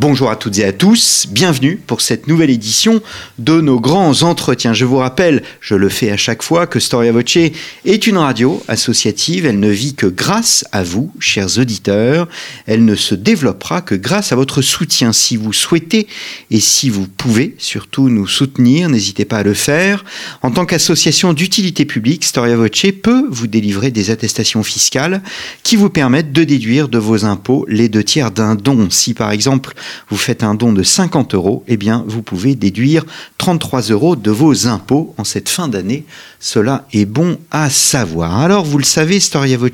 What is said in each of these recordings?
Bonjour à toutes et à tous, bienvenue pour cette nouvelle édition de nos grands entretiens. Je vous rappelle, je le fais à chaque fois, que Storia Voce est une radio associative. Elle ne vit que grâce à vous, chers auditeurs. Elle ne se développera que grâce à votre soutien. Si vous souhaitez et si vous pouvez surtout nous soutenir, n'hésitez pas à le faire. En tant qu'association d'utilité publique, Storia Voce peut vous délivrer des attestations fiscales qui vous permettent de déduire de vos impôts les deux tiers d'un don. Si par exemple vous faites un don de 50 euros, eh bien, vous pouvez déduire 33 euros de vos impôts en cette fin d'année. Cela est bon à savoir. Alors, vous le savez, Storia Voce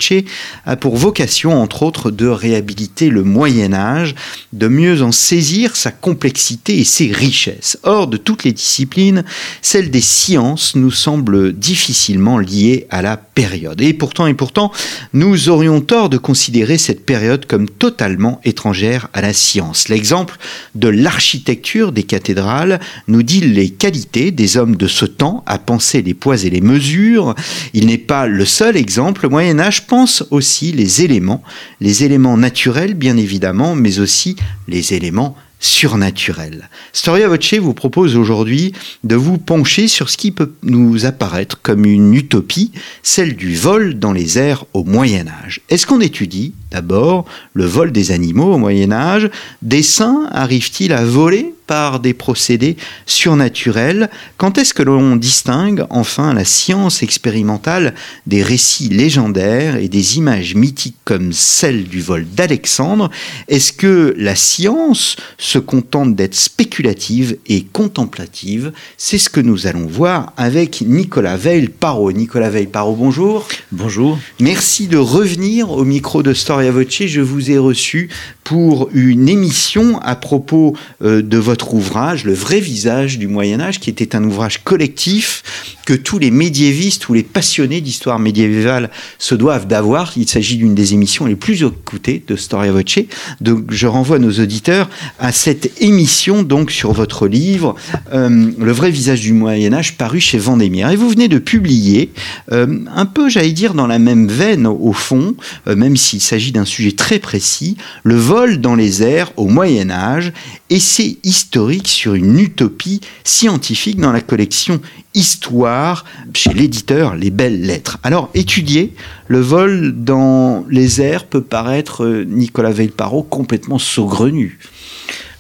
a pour vocation, entre autres, de réhabiliter le Moyen Âge, de mieux en saisir sa complexité et ses richesses. Or, de toutes les disciplines, celle des sciences nous semble difficilement liée à la période. Et pourtant, et pourtant, nous aurions tort de considérer cette période comme totalement étrangère à la science. L'exemple de l'architecture des cathédrales nous dit les qualités des hommes de ce temps à penser les poids et les mesures. Il n'est pas le seul exemple. Le Moyen Âge pense aussi les éléments, les éléments naturels bien évidemment, mais aussi les éléments surnaturel. Storia Voce vous propose aujourd'hui de vous pencher sur ce qui peut nous apparaître comme une utopie, celle du vol dans les airs au Moyen Âge. Est-ce qu'on étudie d'abord le vol des animaux au Moyen Âge? Des saints arrivent-ils à voler? Par des procédés surnaturels Quand est-ce que l'on distingue enfin la science expérimentale des récits légendaires et des images mythiques comme celle du vol d'Alexandre? Est-ce que la science se contente d'être spéculative et contemplative? C'est ce que nous allons voir avec Nicolas Veil-Parot. Nicolas Veil-Parot, bonjour. Bonjour. Merci de revenir au micro de Storia Voce. Je vous ai reçu pour une émission à propos euh, de votre ouvrage, Le vrai visage du Moyen Âge, qui était un ouvrage collectif que tous les médiévistes ou les passionnés d'histoire médiévale se doivent d'avoir. Il s'agit d'une des émissions les plus écoutées de Storia Voce. Donc je renvoie nos auditeurs à cette émission donc sur votre livre, euh, Le vrai visage du Moyen Âge, paru chez Vendémiaire. Et vous venez de publier, euh, un peu j'allais dire dans la même veine au fond, même s'il s'agit d'un sujet très précis, le vol dans les airs au Moyen Âge, essai historique sur une utopie scientifique dans la collection Histoire chez l'éditeur Les Belles Lettres. Alors, étudier le vol dans les airs peut paraître, euh, Nicolas Veilparot, complètement saugrenu.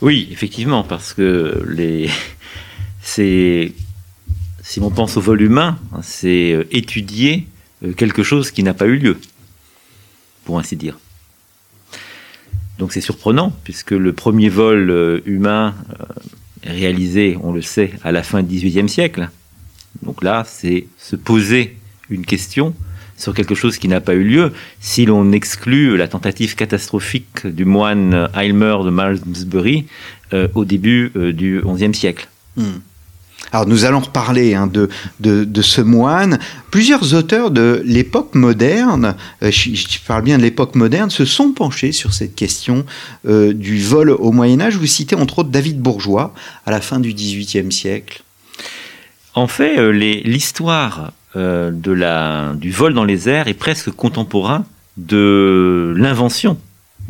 Oui, effectivement, parce que si on pense au vol humain, c'est euh, étudier euh, quelque chose qui n'a pas eu lieu, pour ainsi dire. Donc c'est surprenant, puisque le premier vol euh, humain est réalisé, on le sait, à la fin du XVIIIe siècle. Donc là, c'est se poser une question sur quelque chose qui n'a pas eu lieu, si l'on exclut la tentative catastrophique du moine Aylmer de Malmesbury euh, au début euh, du XIe siècle. Hmm. Alors nous allons reparler hein, de, de, ce moine. Plusieurs auteurs de l'époque moderne, euh, je, parle bien de l'époque moderne, se sont penchés sur cette question euh, du vol au Moyen Âge. Vous citez entre autres David Bourgeois à la fin du XVIIIe siècle. En fait, euh, l'histoire du vol dans les airs est presque contemporain de l'invention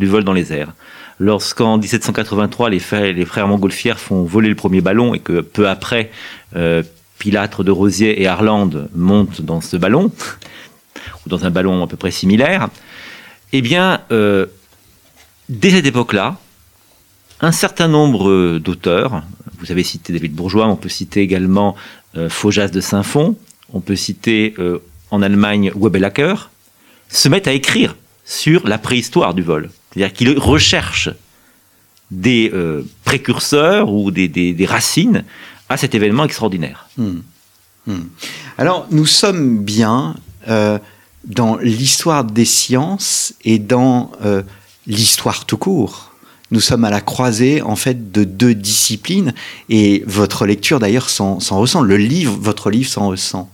du vol dans les airs lorsqu'en 1783 les frères, les frères Montgolfière font voler le premier ballon et que peu après euh, Pilâtre de Rosier et Arland montent dans ce ballon ou dans un ballon à peu près similaire, eh bien euh, dès cette époque-là, un certain nombre d'auteurs, vous avez cité David Bourgeois, on peut citer également euh, Faujas de Saint-Fond, on peut citer euh, en Allemagne Webelacker, se mettent à écrire sur la préhistoire du vol. C'est-à-dire qu'il recherche des euh, précurseurs ou des, racines à cet événement extraordinaire. Hmm. Hmm. Alors, nous sommes bien euh, dans l'histoire des sciences et dans euh, l'histoire tout court. Nous sommes à la croisée en fait de deux disciplines et votre lecture d'ailleurs s'en ressent. Le livre, votre livre s'en ressent.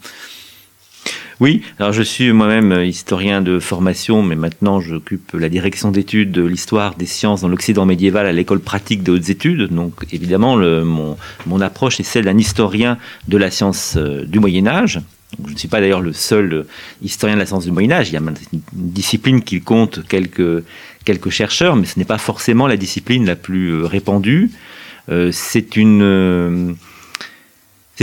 Oui, alors je suis moi-même historien de formation, mais maintenant j'occupe la direction d'études de l'histoire des sciences dans l'Occident médiéval à l'école pratique de hautes études. Donc évidemment, mon, approche est celle d'un historien de la science euh, du Moyen Âge. Je ne suis pas d'ailleurs le seul historien de la science du Moyen Âge. Il y a une discipline qui compte quelques, chercheurs, mais ce n'est pas forcément la discipline la plus euh, répandue. Euh, c'est une euh,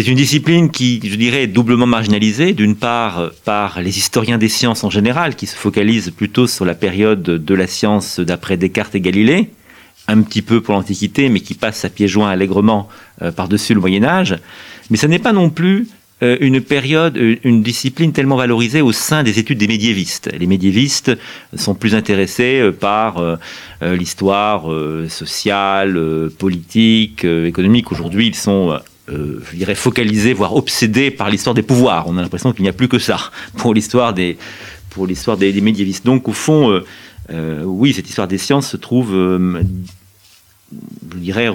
c'est une discipline qui, je dirais, est doublement marginalisée, d'une part par les historiens des sciences en général, qui se focalisent plutôt sur la période de la science d'après Descartes et Galilée, un petit peu pour l'Antiquité, mais qui passe à pieds joints allègrement par-dessus le Moyen Âge. Mais ce n'est pas non plus euh, une période, euh, une discipline tellement valorisée au sein des études des médiévistes. Les médiévistes sont plus intéressés euh, par l'histoire sociale, politique, économique. Aujourd'hui, ils sont je dirais, focalisés, voire obsédés par l'histoire des pouvoirs. On a l'impression qu'il n'y a plus que ça pour l'histoire des, pour l'histoire des, médiévistes. Donc, au fond, oui, cette histoire des sciences se trouve, je dirais,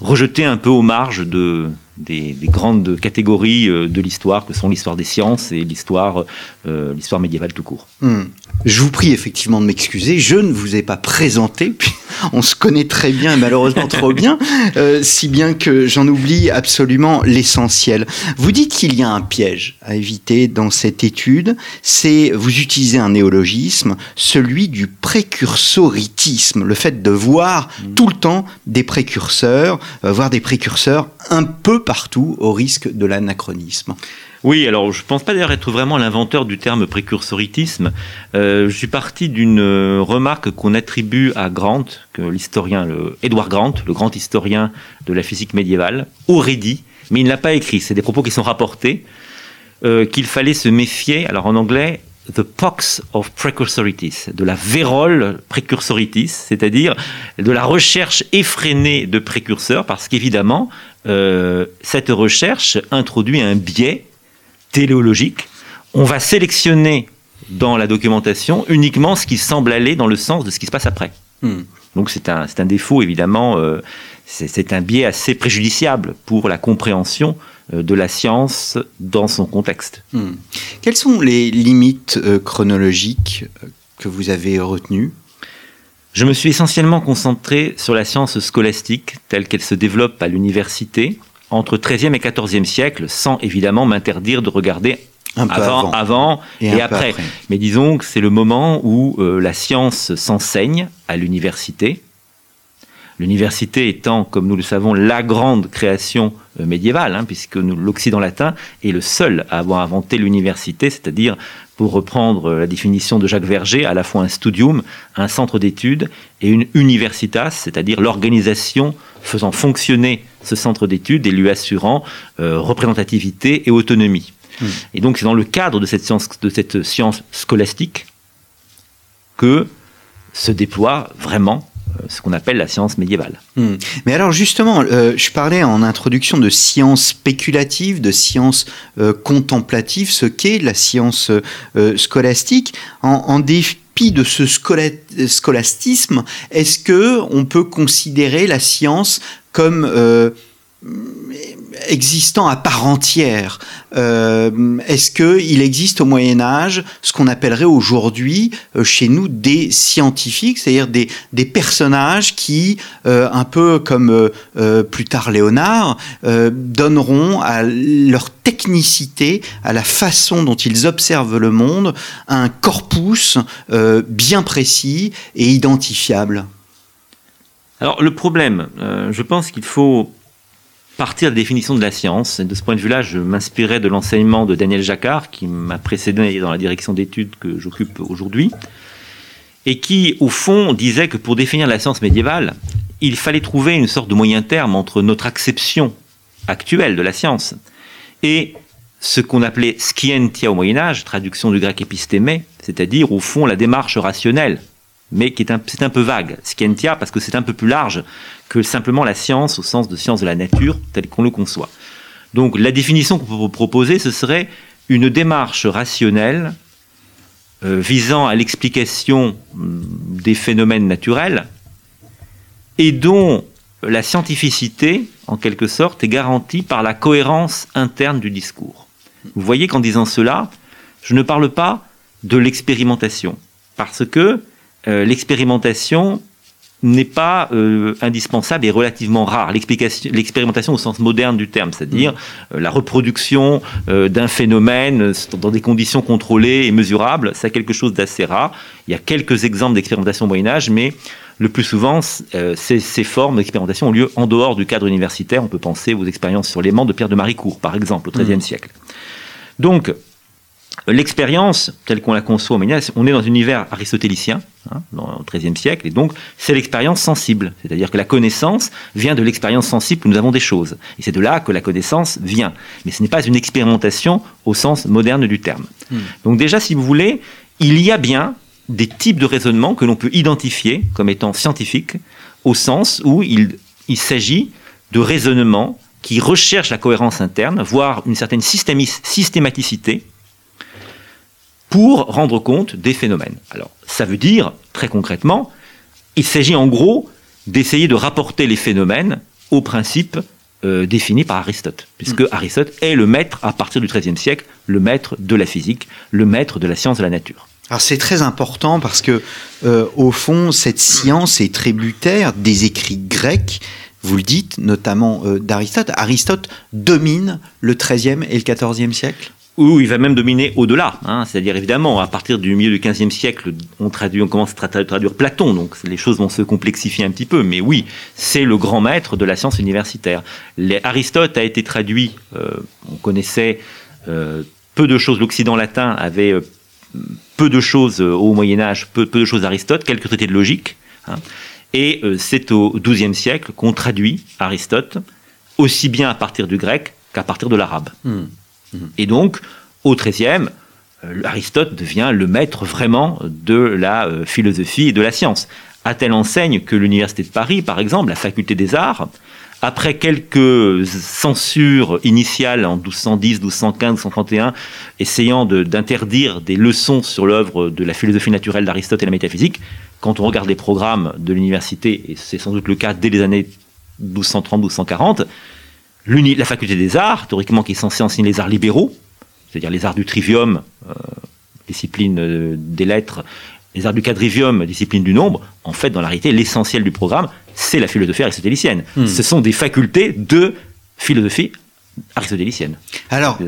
rejetée un peu aux marges de, des, grandes catégories euh, de l'histoire que sont l'histoire des sciences et l'histoire euh, l'histoire médiévale tout court. Hmm. Je vous prie effectivement de m'excuser, je ne vous ai pas présenté, puis on se connaît très bien, malheureusement trop bien, euh, si bien que j'en oublie absolument l'essentiel. Vous dites qu'il y a un piège à éviter dans cette étude, c'est, vous utilisez un néologisme, celui du précursoritisme, le fait de voir hmm. tout le temps des précurseurs, voir des précurseurs un peu partout au risque de l'anachronisme. Oui, alors je ne pense pas d'ailleurs être vraiment l'inventeur du terme précursoritisme. Euh, je suis parti d'une euh, remarque qu'on attribue à Grant, que l'historien, Edward Grant, le grand historien de la physique médiévale, aurait dit, mais il ne l'a pas écrit, c'est des propos qui sont rapportés, euh, qu'il fallait se méfier, alors en anglais, the pox of precursoritis, de la vérole precursoritis, c'est-à-dire de la recherche effrénée de précurseurs, parce qu'évidemment, cette recherche introduit un biais téléologique. On va sélectionner dans la documentation uniquement ce qui semble aller dans le sens de ce qui se passe après. Hmm. Donc c'est un, un, défaut, évidemment, euh, c'est un biais assez préjudiciable pour la compréhension euh, de la science dans son contexte. Hmm. Quelles sont les limites chronologiques que vous avez retenues? Je me suis essentiellement concentré sur la science scolastique telle qu'elle se développe à l'université entre 13e et 14e siècle, sans évidemment m'interdire de regarder avant, avant, et, après. Mais disons que c'est le moment où euh, la science s'enseigne à l'université. L'université étant, comme nous le savons, la grande création euh, médiévale, hein, puisque l'Occident latin est le seul à avoir inventé l'université, c'est-à-dire pour reprendre la définition de Jacques Verger, à la fois un studium, un centre d'études, et une universitas, c'est-à-dire l'organisation faisant fonctionner ce centre d'études et lui assurant euh, représentativité et autonomie. Hmm. Et donc c'est dans le cadre de cette science, de cette science scolastique que se déploie vraiment euh, ce qu'on appelle la science médiévale. Hmm. Mais alors justement, euh, je parlais en introduction de science spéculative, de science euh, contemplative, ce qu'est la science scolastique. En, dépit de ce scolastisme, est-ce que on peut considérer la science comme existant à part entière. Euh, est-ce qu'il existe au Moyen Âge ce qu'on appellerait aujourd'hui euh, chez nous des scientifiques, c'est-à-dire des, personnages qui, euh, un peu comme plus tard Léonard, donneront à leur technicité, à la façon dont ils observent le monde, un corpus bien précis et identifiable? Alors le problème, je pense qu'il faut partir de la définition de la science. De ce point de vue-là, je m'inspirais de l'enseignement de Daniel Jacquard, qui m'a précédé dans la direction d'études que j'occupe aujourd'hui, et qui, au fond, disait que pour définir la science médiévale, il fallait trouver une sorte de moyen terme entre notre acception actuelle de la science et ce qu'on appelait scientia au Moyen Âge, traduction du grec épistémé, c'est-à-dire au fond la démarche rationnelle, mais qui est c'est un peu vague. Scientia, parce que c'est un peu plus large que simplement la science au sens de science de la nature, tel qu'on le conçoit. Donc la définition qu'on peut vous proposer, ce serait une démarche rationnelle euh, visant à l'explication hum, des phénomènes naturels et dont la scientificité, en quelque sorte, est garantie par la cohérence interne du discours. Vous voyez qu'en disant cela, Je ne parle pas de l'expérimentation, parce que euh, l'expérimentation n'est pas euh, indispensable et relativement rare. L'expérimentation au sens moderne du terme, c'est-à-dire mm. euh, la reproduction d'un phénomène dans des conditions contrôlées et mesurables, c'est quelque chose d'assez rare. Il y a quelques exemples d'expérimentation au Moyen Âge, mais le plus souvent, ces, ces, formes d'expérimentation ont lieu en dehors du cadre universitaire. On peut penser aux expériences sur l'aimant de Pierre de Maricourt, par exemple, au XIIIe mm. siècle. Donc, L'expérience, telle qu'on la conçoit au on est dans un univers aristotélicien, hein, dans le XIIIe siècle, et donc c'est l'expérience sensible. C'est-à-dire que la connaissance vient de l'expérience sensible où nous avons des choses. Et c'est de là que la connaissance vient. Mais ce n'est pas une expérimentation au sens moderne du terme. Hmm. Donc déjà, si vous voulez, il y a bien des types de raisonnement que l'on peut identifier comme étant scientifiques, au sens où il, il s'agit de raisonnements qui recherchent la cohérence interne, voire une certaine systématicité, pour rendre compte des phénomènes. Alors, ça veut dire, très concrètement, il s'agit en gros d'essayer de rapporter les phénomènes aux principes euh, définis par Aristote, puisque mm. Aristote est le maître, à partir du XIIIe siècle, le maître de la physique, le maître de la science de la nature. Alors c'est très important parce que, euh, au fond, cette science est tributaire des écrits grecs vous le dites, notamment euh, d'Aristote. Aristote domine le XIIIe et le XIVe siècle? Où il va même dominer au-delà. Hein. C'est-à-dire, évidemment, à partir du milieu du XVe siècle, on, traduit, on commence à traduire Platon, donc les choses vont se complexifier un petit peu. Mais oui, c'est le grand maître de la science universitaire. Aristote a été traduit, euh, on connaissait euh, peu de choses, l'Occident latin avait euh, peu de choses au Moyen Âge, peu, de choses d'Aristote, quelques traités de logique. Hein. Et c'est au XIIe siècle qu'on traduit Aristote, aussi bien à partir du grec qu'à partir de l'arabe. Hmm. Mhm. Et donc, au XIIIe, euh, Aristote devient le maître vraiment de la euh, philosophie et de la science. À telle enseigne que l'Université de Paris, par exemple, la faculté des arts, après quelques censures initiales en 1210, 1215, 1231, essayant d'interdire des leçons sur l'œuvre de la philosophie naturelle d'Aristote et la métaphysique, quand on regarde les programmes de l'université, et c'est sans doute le cas dès les années 1230-1240, la faculté des arts, théoriquement qui est censée enseigner les arts libéraux, c'est-à-dire les arts du trivium, euh, discipline euh, des lettres, les arts du quadrivium, discipline du nombre, en fait, dans la réalité, l'essentiel du programme, c'est la philosophie aristotélicienne. Hmm. Ce sont des facultés de philosophie aristotélicienne. Alors,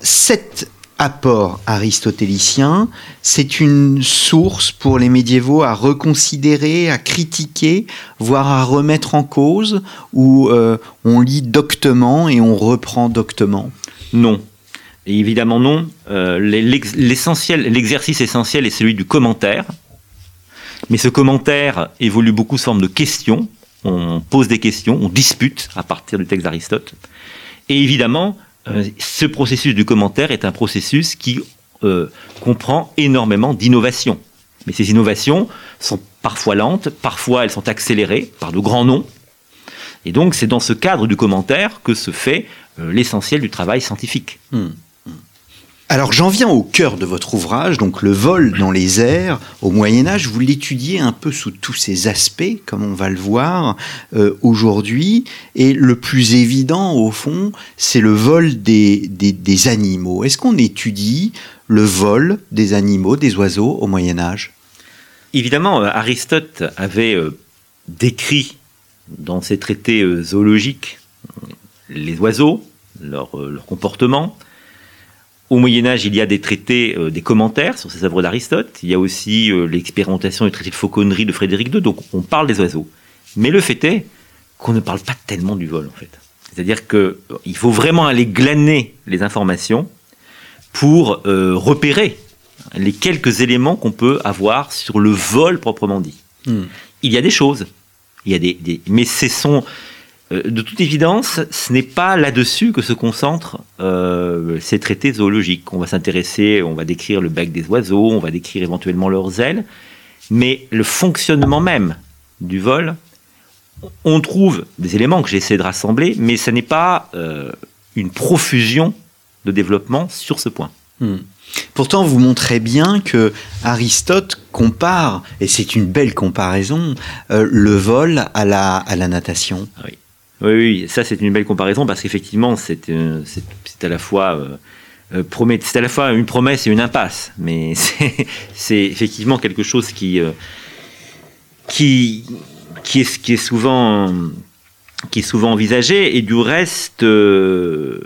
cette apport aristotélicien, c'est une source pour les médiévaux à reconsidérer, à critiquer, voire à remettre en cause, où euh, on lit doctement et on reprend doctement? Non. évidemment non. Euh, l'essentiel, l'exercice essentiel est celui du commentaire. Mais ce commentaire évolue beaucoup sous forme de questions. On pose des questions, on dispute à partir du texte d'Aristote. Et évidemment, ce processus du commentaire est un processus qui euh, comprend énormément d'innovations. Mais ces innovations sont parfois lentes, parfois elles sont accélérées par de grands noms. Et donc c'est dans ce cadre du commentaire que se fait euh, l'essentiel du travail scientifique. Hmm. Alors j'en viens au cœur de votre ouvrage, donc le vol dans les airs. Au Moyen Âge, vous l'étudiez un peu sous tous ses aspects, comme on va le voir euh, aujourd'hui. Et le plus évident, au fond, c'est le vol des, animaux. Est-ce qu'on étudie le vol des animaux, des oiseaux au Moyen Âge? Évidemment, euh, Aristote avait euh, décrit dans ses traités zoologiques les oiseaux, leur comportement au Moyen Âge, il y a des traités, euh, des commentaires sur ces œuvres d'Aristote. Il y a aussi euh, l'expérimentation du traité de fauconnerie de Frédéric II. Donc on parle des oiseaux. Mais le fait est qu'on ne parle pas tellement du vol en fait. C'est-à-dire qu'il euh, faut vraiment aller glaner les informations pour repérer les quelques éléments qu'on peut avoir sur le vol proprement dit. Hmm. Il y a des choses, il y a des, mais ce sont de toute évidence, ce n'est pas là-dessus que se concentrent euh, ces traités zoologiques. On va s'intéresser, on va décrire le bec des oiseaux, on va décrire éventuellement leurs ailes, mais le fonctionnement même du vol, on trouve des éléments que j'essaie de rassembler, mais ce n'est pas euh, une profusion de développement sur ce point. Hmm. Pourtant, vous montrez bien que Aristote compare, et c'est une belle comparaison, le vol à la, à la natation. Ah oui. Oui, oui, ça c'est une belle comparaison parce qu'effectivement c'est euh, à la fois euh, promet, c'est à la fois une promesse et une impasse, mais c'est effectivement quelque chose qui, qui, qui, est, qui est souvent qui est souvent envisagé. Et du reste, euh,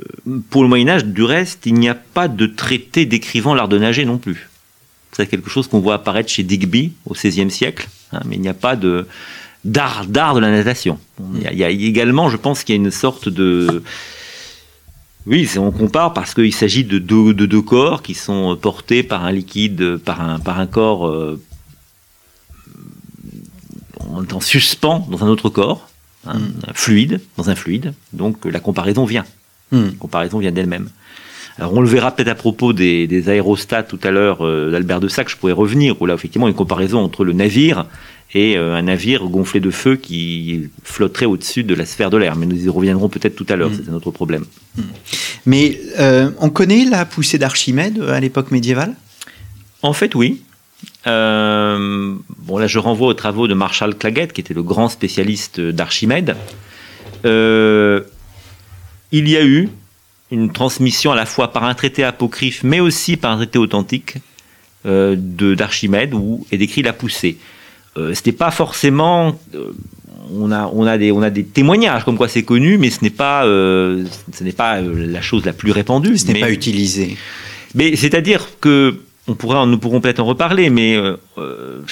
pour le Moyen Âge, du reste, il n'y a pas de traité décrivant l'art de nager non plus. C'est quelque chose qu'on voit apparaître chez Digby au XVIe siècle, hein, mais il n'y a pas de d'art d'art de la natation. Il y, a, également, je pense qu'il y a une sorte de oui, on compare parce qu'il s'agit de deux, de deux, corps qui sont portés par un liquide, par un, par un corps euh, en suspens dans un autre corps. Hein, hmm. fluide, dans un fluide. Donc la comparaison vient. Hmm. La comparaison vient d'elle-même. Alors on le verra peut-être à propos des, aérostats tout à l'heure euh, d'Albert de Sac, je pourrais revenir, où là effectivement une comparaison entre le navire et euh, un navire gonflé de feu qui flotterait au-dessus de la sphère de l'air. Mais nous y reviendrons peut-être tout à l'heure, hmm. c'est un autre problème. Mais euh, on connaît la poussée d'Archimède à l'époque médiévale? En fait oui. Euh, bon, là, je renvoie aux travaux de Marshall Clagett, qui était le grand spécialiste d'Archimède. Euh, il y a eu une transmission à la fois par un traité apocryphe, mais aussi par un traité authentique euh, d'Archimède, où est décrit la poussée. Euh, C'était pas forcément. on a, on, a des, on a des témoignages comme quoi c'est connu, mais ce n'est pas, ce n'est pas la chose la plus répandue. Ce n'est pas utilisé. Mais c'est-à-dire que on pourra, nous pourrons peut-être en reparler, mais euh, euh,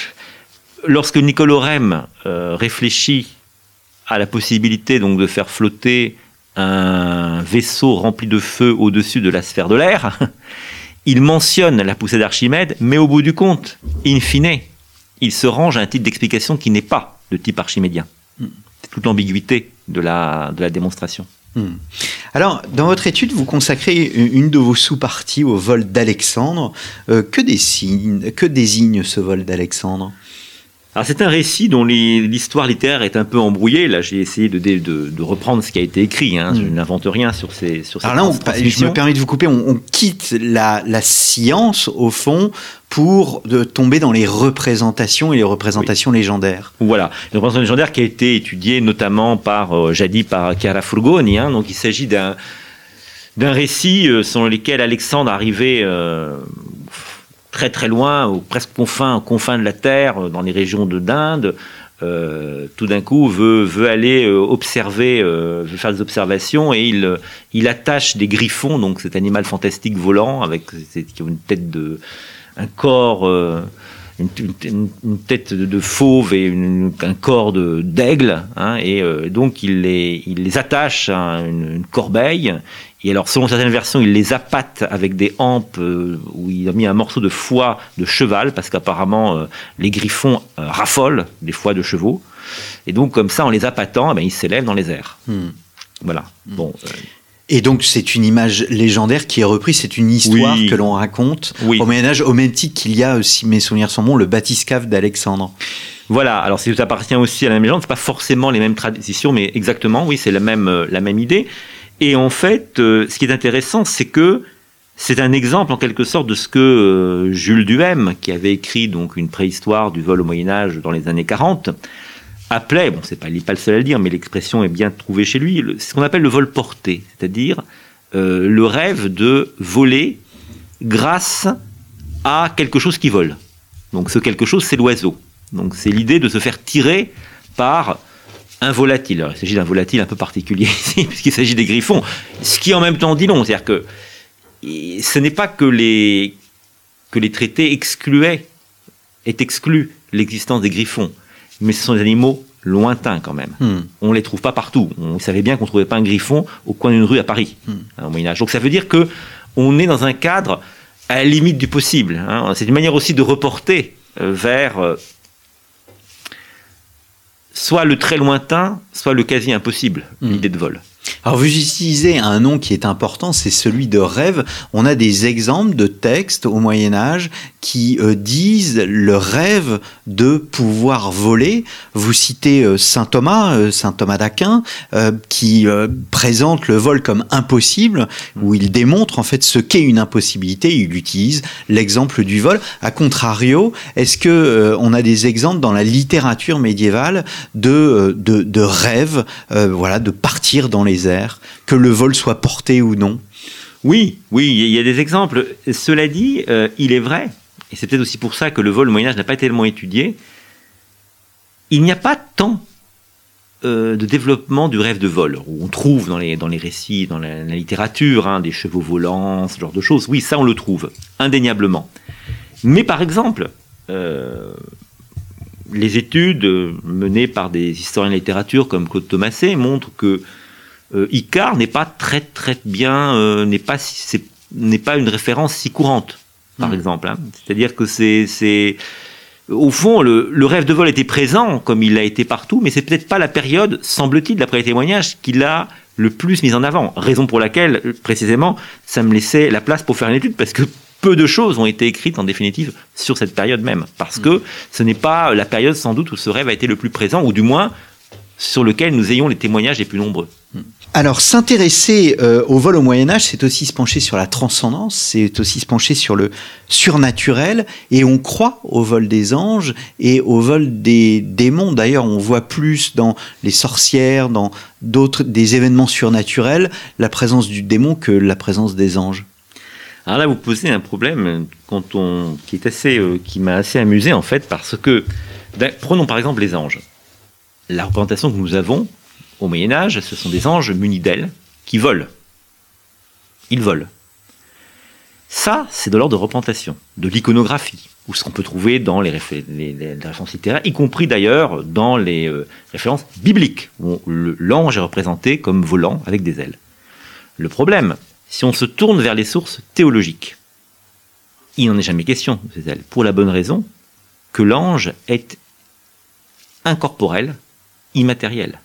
lorsque Nicole Orem euh, réfléchit à la possibilité donc de faire flotter un vaisseau rempli de feu au-dessus de la sphère de l'air, il mentionne la poussée d'Archimède, mais au bout du compte, in fine, il se range à un type d'explication qui n'est pas de type archimédien. Hmm. C'est toute l'ambiguïté de la, de la démonstration. Hmm. Alors, dans votre étude, vous consacrez une de vos sous-parties au vol d'Alexandre. Euh, que, que désigne ce vol d'Alexandre? Alors c'est un récit dont l'histoire littéraire est un peu embrouillée. Là, j'ai essayé de, de, reprendre ce qui a été écrit. Hein. Je hmm. n'invente rien sur ces sur Alors là, on, je me permets de vous couper. On, quitte la, la, science au fond pour de tomber dans les représentations et les représentations légendaires. Voilà, une représentation légendaire qui a été étudiée notamment par euh, jadis par Chiara Furgoni. Hein. Donc il s'agit d'un d'un récit euh, selon lequel Alexandre arrivait euh, très très loin, ou presque confins, confins de la Terre, euh, dans les régions de d'Inde, euh, tout d'un coup veut, veut aller euh, observer, veut faire des observations et il, il attache des griffons, donc cet animal fantastique volant avec une tête de, un corps, une, tête de, fauve et un corps d'aigle, hein, et donc il les, il les attache à une, corbeille et alors, selon certaines versions, il les appâte avec des hampes euh, où il a mis un morceau de foie de cheval, parce qu'apparemment, euh, les griffons euh, raffolent des foies de chevaux. Et donc, comme ça, en les appâtant, eh ben, ils s'élèvent dans les airs. Hmm. Voilà. Hmm. Bon. Et donc c'est une image légendaire qui est reprise, c'est une histoire que l'on raconte au Moyen Âge, au même titre qu'il y a, si mes souvenirs sont bons, le bathyscaphe d'Alexandre. Voilà, alors ça appartient aussi à la même légende, c'est pas forcément les mêmes traditions, mais exactement, oui, c'est la même, la même idée. Et en fait, euh, ce qui est intéressant, c'est que c'est un exemple en quelque sorte de ce que euh, Jules Duhem, qui avait écrit donc une préhistoire du vol au Moyen Âge dans les années 40, appelait, bon c'est pas, il pas le seul à le dire, mais l'expression est bien trouvée chez lui, ce qu'on appelle le vol porté, c'est-à-dire euh, le rêve de voler grâce à quelque chose qui vole. Donc ce quelque chose, c'est l'oiseau. Donc c'est l'idée de se faire tirer par un volatile. Alors, il s'agit d'un volatile un peu particulier ici, puisqu'il s'agit des griffons. Ce qui en même temps dit long. C'est-à-dire que ce n'est pas que les, que les traités excluaient, est exclu l'existence des griffons, mais ce sont des animaux lointains quand même. Hmm. On ne les trouve pas partout. On savait bien qu'on ne trouvait pas un griffon au coin d'une rue à Paris, hmm. hein, au Moyen Âge. Donc ça veut dire que on est dans un cadre à la limite du possible. Hein. C'est une manière aussi de reporter euh, vers euh, soit le très lointain, soit le quasi impossible, hmm. l'idée de vol. Alors vous utilisez un nom qui est important, c'est celui de rêve. On a des exemples de textes au Moyen Âge qui euh, disent le rêve de pouvoir voler. Vous citez euh, Saint Thomas, euh, Saint Thomas d'Aquin, qui présente le vol comme impossible, où il démontre en fait ce qu'est une impossibilité. Il utilise l'exemple du vol. A contrario, est-ce que on a des exemples dans la littérature médiévale de de, de voilà, de partir dans les que le vol soit porté ou non Oui, oui, il y a des exemples. Cela dit, euh, il est vrai, et c'est peut-être aussi pour ça que le vol au Moyen Âge n'a pas tellement étudié, il n'y a pas tant euh, de développement du rêve de vol, où on trouve dans les, dans les récits, dans la, littérature, hein, des chevaux volants, ce genre de choses. Oui, ça on le trouve, indéniablement. Mais par exemple, euh, les études menées par des historiens de littérature comme Claude Thomasset montrent que euh, Icar n'est pas très très bien, euh, n'est pas n'est pas une référence si courante, par hmm. exemple. Hein. C'est-à-dire que c'est au fond, le, rêve de vol était présent, comme il a été partout, mais c'est peut-être pas la période, semble-t-il, d'après les témoignages, qu'il a le plus mis en avant. Raison pour laquelle, précisément, ça me laissait la place pour faire une étude, parce que peu de choses ont été écrites en définitive sur cette période même, parce que ce n'est pas la période sans doute où ce rêve a été le plus présent, ou du moins sur lequel nous ayons les témoignages les plus nombreux. Alors, s'intéresser euh, au vol au Moyen Âge, c'est aussi se pencher sur la transcendance, c'est aussi se pencher sur le surnaturel, et on croit au vol des anges et au vol des démons. D'ailleurs, on voit plus dans les sorcières, dans d'autres des événements surnaturels, la présence du démon que la présence des anges. Alors là, vous posez un problème qui est assez, euh, qui m'a assez amusé en fait, parce que ben, prenons par exemple les anges. La représentation que nous avons au Moyen Âge, ce sont des anges munis d'ailes qui volent. Ils volent. Ça, c'est de l'ordre de représentation, de l'iconographie, ou ce qu'on peut trouver dans les, références littéraires, y compris d'ailleurs dans les euh, références bibliques, où l'ange est représenté comme volant avec des ailes. Le problème, si on se tourne vers les sources théologiques, il n'en est jamais question de ces ailes, pour la bonne raison que l'ange est incorporel, immatériel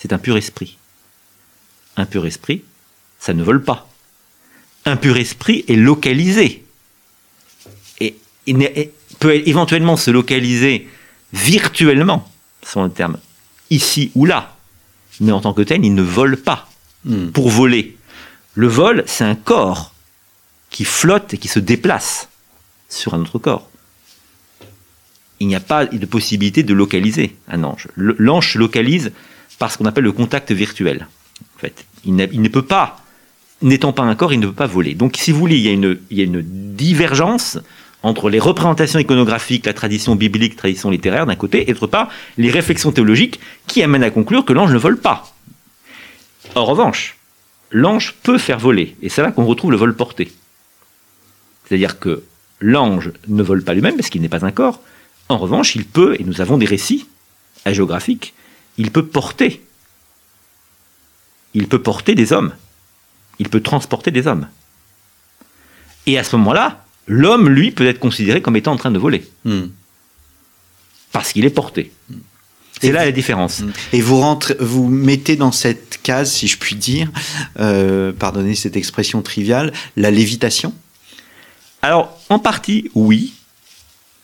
c'est un pur esprit. Un pur esprit, ça ne vole pas. Un pur esprit est localisé. Et il peut éventuellement se localiser virtuellement, selon le terme, ici ou là. Mais en tant que tel, il ne vole pas. Hmm. Pour voler, le vol, c'est un corps qui flotte et qui se déplace sur un autre corps. Il n'y a pas de possibilité de localiser un ange. L'ange se localise par ce qu'on appelle le contact virtuel. En fait, il, ne peut pas, n'étant pas un corps, il ne peut pas voler. Donc, si vous voulez, il y a une, divergence entre les représentations iconographiques, la tradition biblique, la tradition littéraire d'un côté, et d'autre part, les réflexions théologiques qui amènent à conclure que l'ange ne vole pas. En revanche, l'ange peut faire voler, et c'est là qu'on retrouve le vol porté. C'est-à-dire que l'ange ne vole pas lui-même parce qu'il n'est pas un corps. En revanche, il peut, et nous avons des récits géographiques il peut porter. Il peut porter des hommes. Il peut transporter des hommes. Et à ce moment-là, l'homme, lui, peut être considéré comme étant en train de voler. Hmm. Parce qu'il est porté. C'est là la différence. Hmm. Et vous rentrez, vous mettez dans cette case, si je puis dire, euh, pardonnez cette expression triviale, la lévitation? Alors, en partie, oui.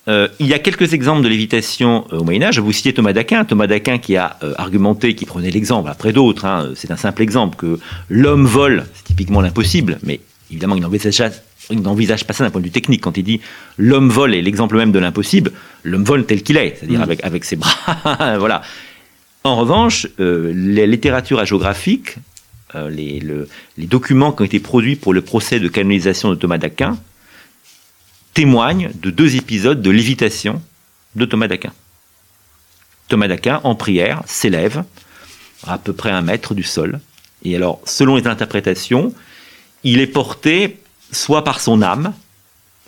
Euh, il y a quelques exemples de lévitation euh, au Moyen Âge. Vous citiez Thomas d'Aquin, Thomas d'Aquin qui a euh, argumenté, qui prenait l'exemple après d'autres. Hein, c'est un simple exemple que l'homme vole, c'est typiquement l'impossible, mais évidemment il n'envisage, pas ça d'un point de vue technique. Quand il dit l'homme vole est l'exemple même de l'impossible, l'homme vole tel qu'il est, c'est-à-dire mm. avec, ses bras. voilà. En revanche, la littérature géographique, les, les documents qui ont été produits pour le procès de canonisation de Thomas d'Aquin témoigne de deux épisodes de lévitation de Thomas d'Aquin. Thomas d'Aquin, en prière, s'élève à peu près un mètre du sol. Et alors, selon les interprétations, il est porté soit par son âme,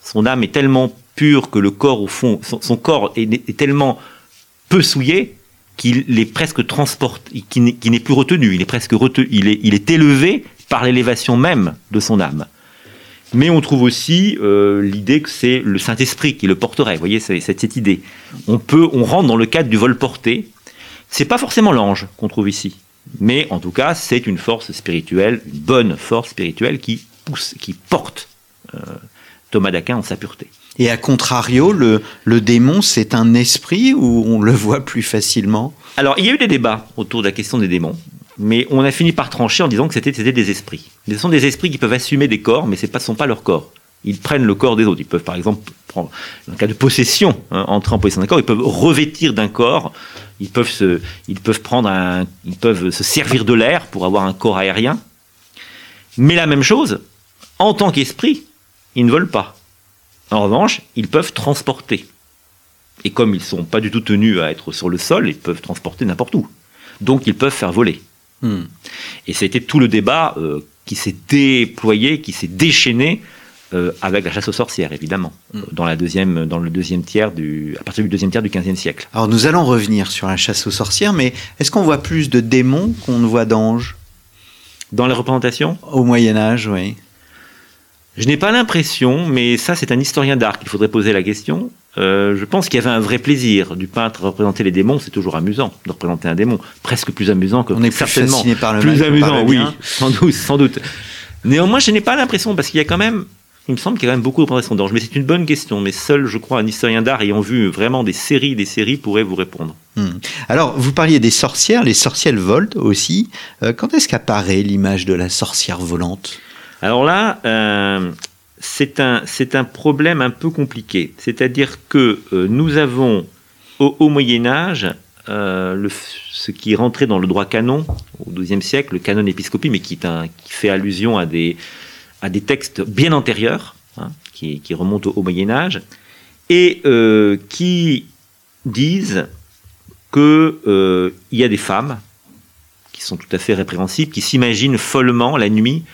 son âme est tellement pure que le corps, au fond, son, corps est, tellement peu souillé qu'il est presque transporté, qu'il n'est plus retenu, il est presque retenu, il est, il est élevé par l'élévation même de son âme. Mais on trouve aussi euh, l'idée que c'est le Saint-Esprit qui le porterait. Vous voyez, c'est cette, idée. On peut, on rentre dans le cadre du vol porté. C'est pas forcément l'ange qu'on trouve ici, mais en tout cas, c'est une force spirituelle, une bonne force spirituelle qui pousse, qui porte euh, Thomas d'Aquin en sa pureté. Et à contrario, le, le démon, c'est un esprit ou on le voit plus facilement? Alors, il y a eu des débats autour de la question des démons mais on a fini par trancher en disant que c'était des esprits. Ce sont des esprits qui peuvent assumer des corps, mais ce ne sont pas leur corps. Ils prennent le corps des autres. Ils peuvent, par exemple, prendre, dans le cas de possession, hein, entrer en possession d'un corps, ils peuvent revêtir d'un corps, ils peuvent, se, ils, peuvent prendre un, ils peuvent se servir de l'air pour avoir un corps aérien. Mais la même chose, En tant qu'esprit, ils ne volent pas. En revanche, ils peuvent transporter. Et comme ils ne sont pas du tout tenus à être sur le sol, ils peuvent transporter n'importe où. Donc ils peuvent faire voler. Hmm. Et c'était tout le débat euh, qui s'est déployé, qui s'est déchaîné euh, avec la chasse aux sorcières, évidemment, Mm. euh, dans, la deuxième, dans le deuxième tiers du, à partir du deuxième tiers du XVe siècle. Alors nous allons revenir sur la chasse aux sorcières, mais est-ce qu'on voit plus de démons qu'on ne voit d'anges? Dans les représentations, au Moyen Âge, oui. Je n'ai pas l'impression, mais ça c'est un historien d'art qu'il faudrait poser la question. Euh, je pense qu'il y avait un vrai plaisir du peintre à représenter les démons. C'est toujours amusant de représenter un démon, presque plus amusant que On est plus certainement par le plus mal que par amusant, le oui, sans doute, sans doute. Néanmoins, je n'ai pas l'impression parce qu'il y a quand même, il me semble qu'il y a quand même beaucoup de représentations d'anges. Mais c'est une bonne question. Mais seul, je crois, un historien d'art ayant vu vraiment des séries, des séries pourrait vous répondre. Hmm. Alors, vous parliez des sorcières, les sorcières volent aussi. Euh, quand est-ce qu'apparaît l'image de la sorcière volante? Alors là, euh, c'est un, un problème un peu compliqué. C'est-à-dire que euh, nous avons au, au Moyen Âge euh, ce qui est rentré dans le droit canon au XIIe siècle, le canon épiscopie, mais qui, fait allusion à des, textes bien antérieurs, hein, qui, remontent au, au Moyen Âge, et qui disent que euh, il y a des femmes qui sont tout à fait répréhensibles, qui s'imaginent follement la nuit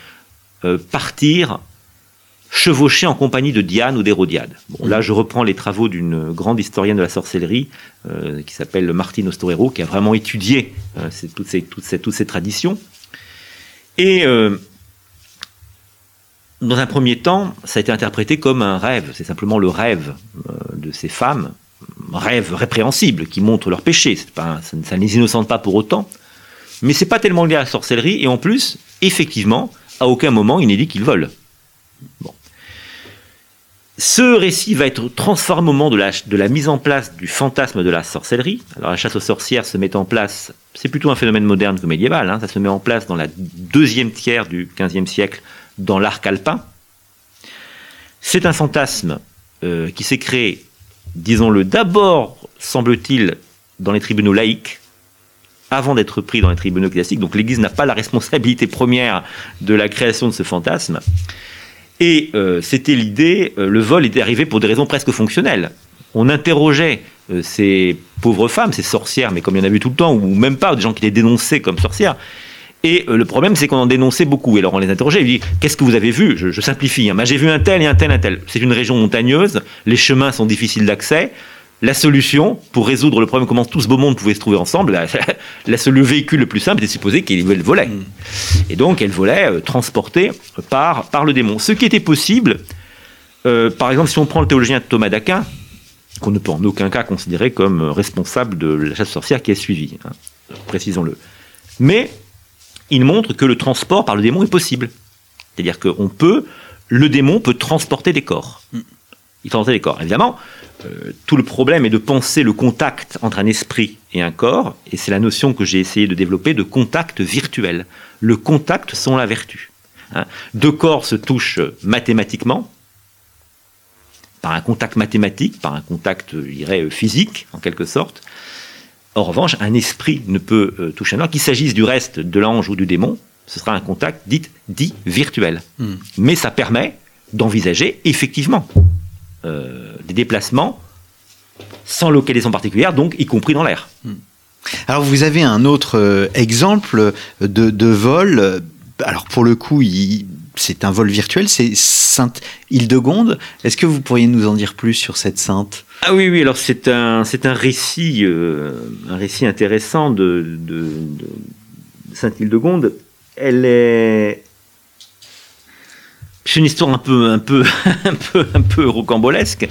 euh, partir chevaucher en compagnie de Diane ou d'Hérodiade. Bon, là, je reprends les travaux d'une grande historienne de la sorcellerie euh, qui s'appelle Martine Ostorero, qui a vraiment étudié euh, toutes, ces, toutes, ces, toutes ces traditions. Et euh, dans un premier temps, ça a été interprété comme un rêve. C'est simplement le rêve de ces femmes, rêve répréhensible qui montre leur péché. Pas, un- ça, ne- ça ne les innocente pas pour autant. Mais c'est pas tellement lié à la sorcellerie. Et en plus, effectivement, à aucun moment il n'est dit qu'ils volent. Bon. Ce récit va être transformé au moment de la, mise en place du fantasme de la sorcellerie. Alors la chasse aux sorcières se met en place, c'est plutôt un phénomène moderne que médiéval, hein, ça se met en place dans la deuxième tiers du XVe siècle dans l'arc alpin. C'est un fantasme euh, qui s'est créé, disons-le, d'abord, semble-t-il, dans les tribunaux laïques, avant d'être pris dans les tribunaux classiques. Donc l'Église n'a pas la responsabilité première de la création de ce fantasme. Et euh, c'était l'idée, euh, le vol était arrivé pour des raisons presque fonctionnelles. On interrogeait euh, ces pauvres femmes, ces sorcières, mais comme il y en a vu tout le temps, ou même pas, des gens qui les dénonçaient comme sorcières. Et euh, le problème, c'est qu'on en dénonçait beaucoup. Et alors on les interrogeait, ils disaient Qu'est-ce que vous avez vu? Je, je simplifie. hein. Bah, J'ai vu un tel et un tel, un tel. C'est une région montagneuse, les chemins sont difficiles d'accès. La solution pour résoudre le problème, comment tout ce beau monde pouvait se trouver ensemble, la, le véhicule le plus simple était de supposer qu'elle volait. Et donc elle volait euh, transportée par, par le démon. Ce qui était possible, euh, par exemple, si on prend le théologien Thomas d'Aquin, qu'on ne peut en aucun cas considérer comme euh, responsable de la chasse sorcière qui a suivi, hein, précisons-le. Mais il montre que le transport par le démon est possible. C'est-à-dire qu'on peut, le démon peut transporter des corps. Il transporte des corps. Évidemment, euh, tout le problème est de penser le contact entre un esprit et un corps, et c'est la notion que j'ai essayé de développer de contact virtuel. Le contact sont la vertu. Hein. Deux corps se touchent mathématiquement, par un contact mathématique, par un contact, je dirais, physique, en quelque sorte. En revanche, un esprit ne peut euh, toucher un corps, qu'il s'agisse du reste de l'ange ou du démon, ce sera un contact dit, dit virtuel. Mm. Mais ça permet d'envisager effectivement des déplacements sans localisation particulière, donc y compris dans l'air. Alors vous avez un autre euh, exemple de, de vol. Alors pour le coup, c'est un vol virtuel, c'est Sainte Hildegonde. Est-ce que vous pourriez nous en dire plus sur cette sainte? Ah oui, oui, alors c'est un, c'est un récit, euh, un récit intéressant de, de, de Sainte-Hildegonde. Elle est. C'est une histoire un peu, un peu, un peu, un peu rocambolesque.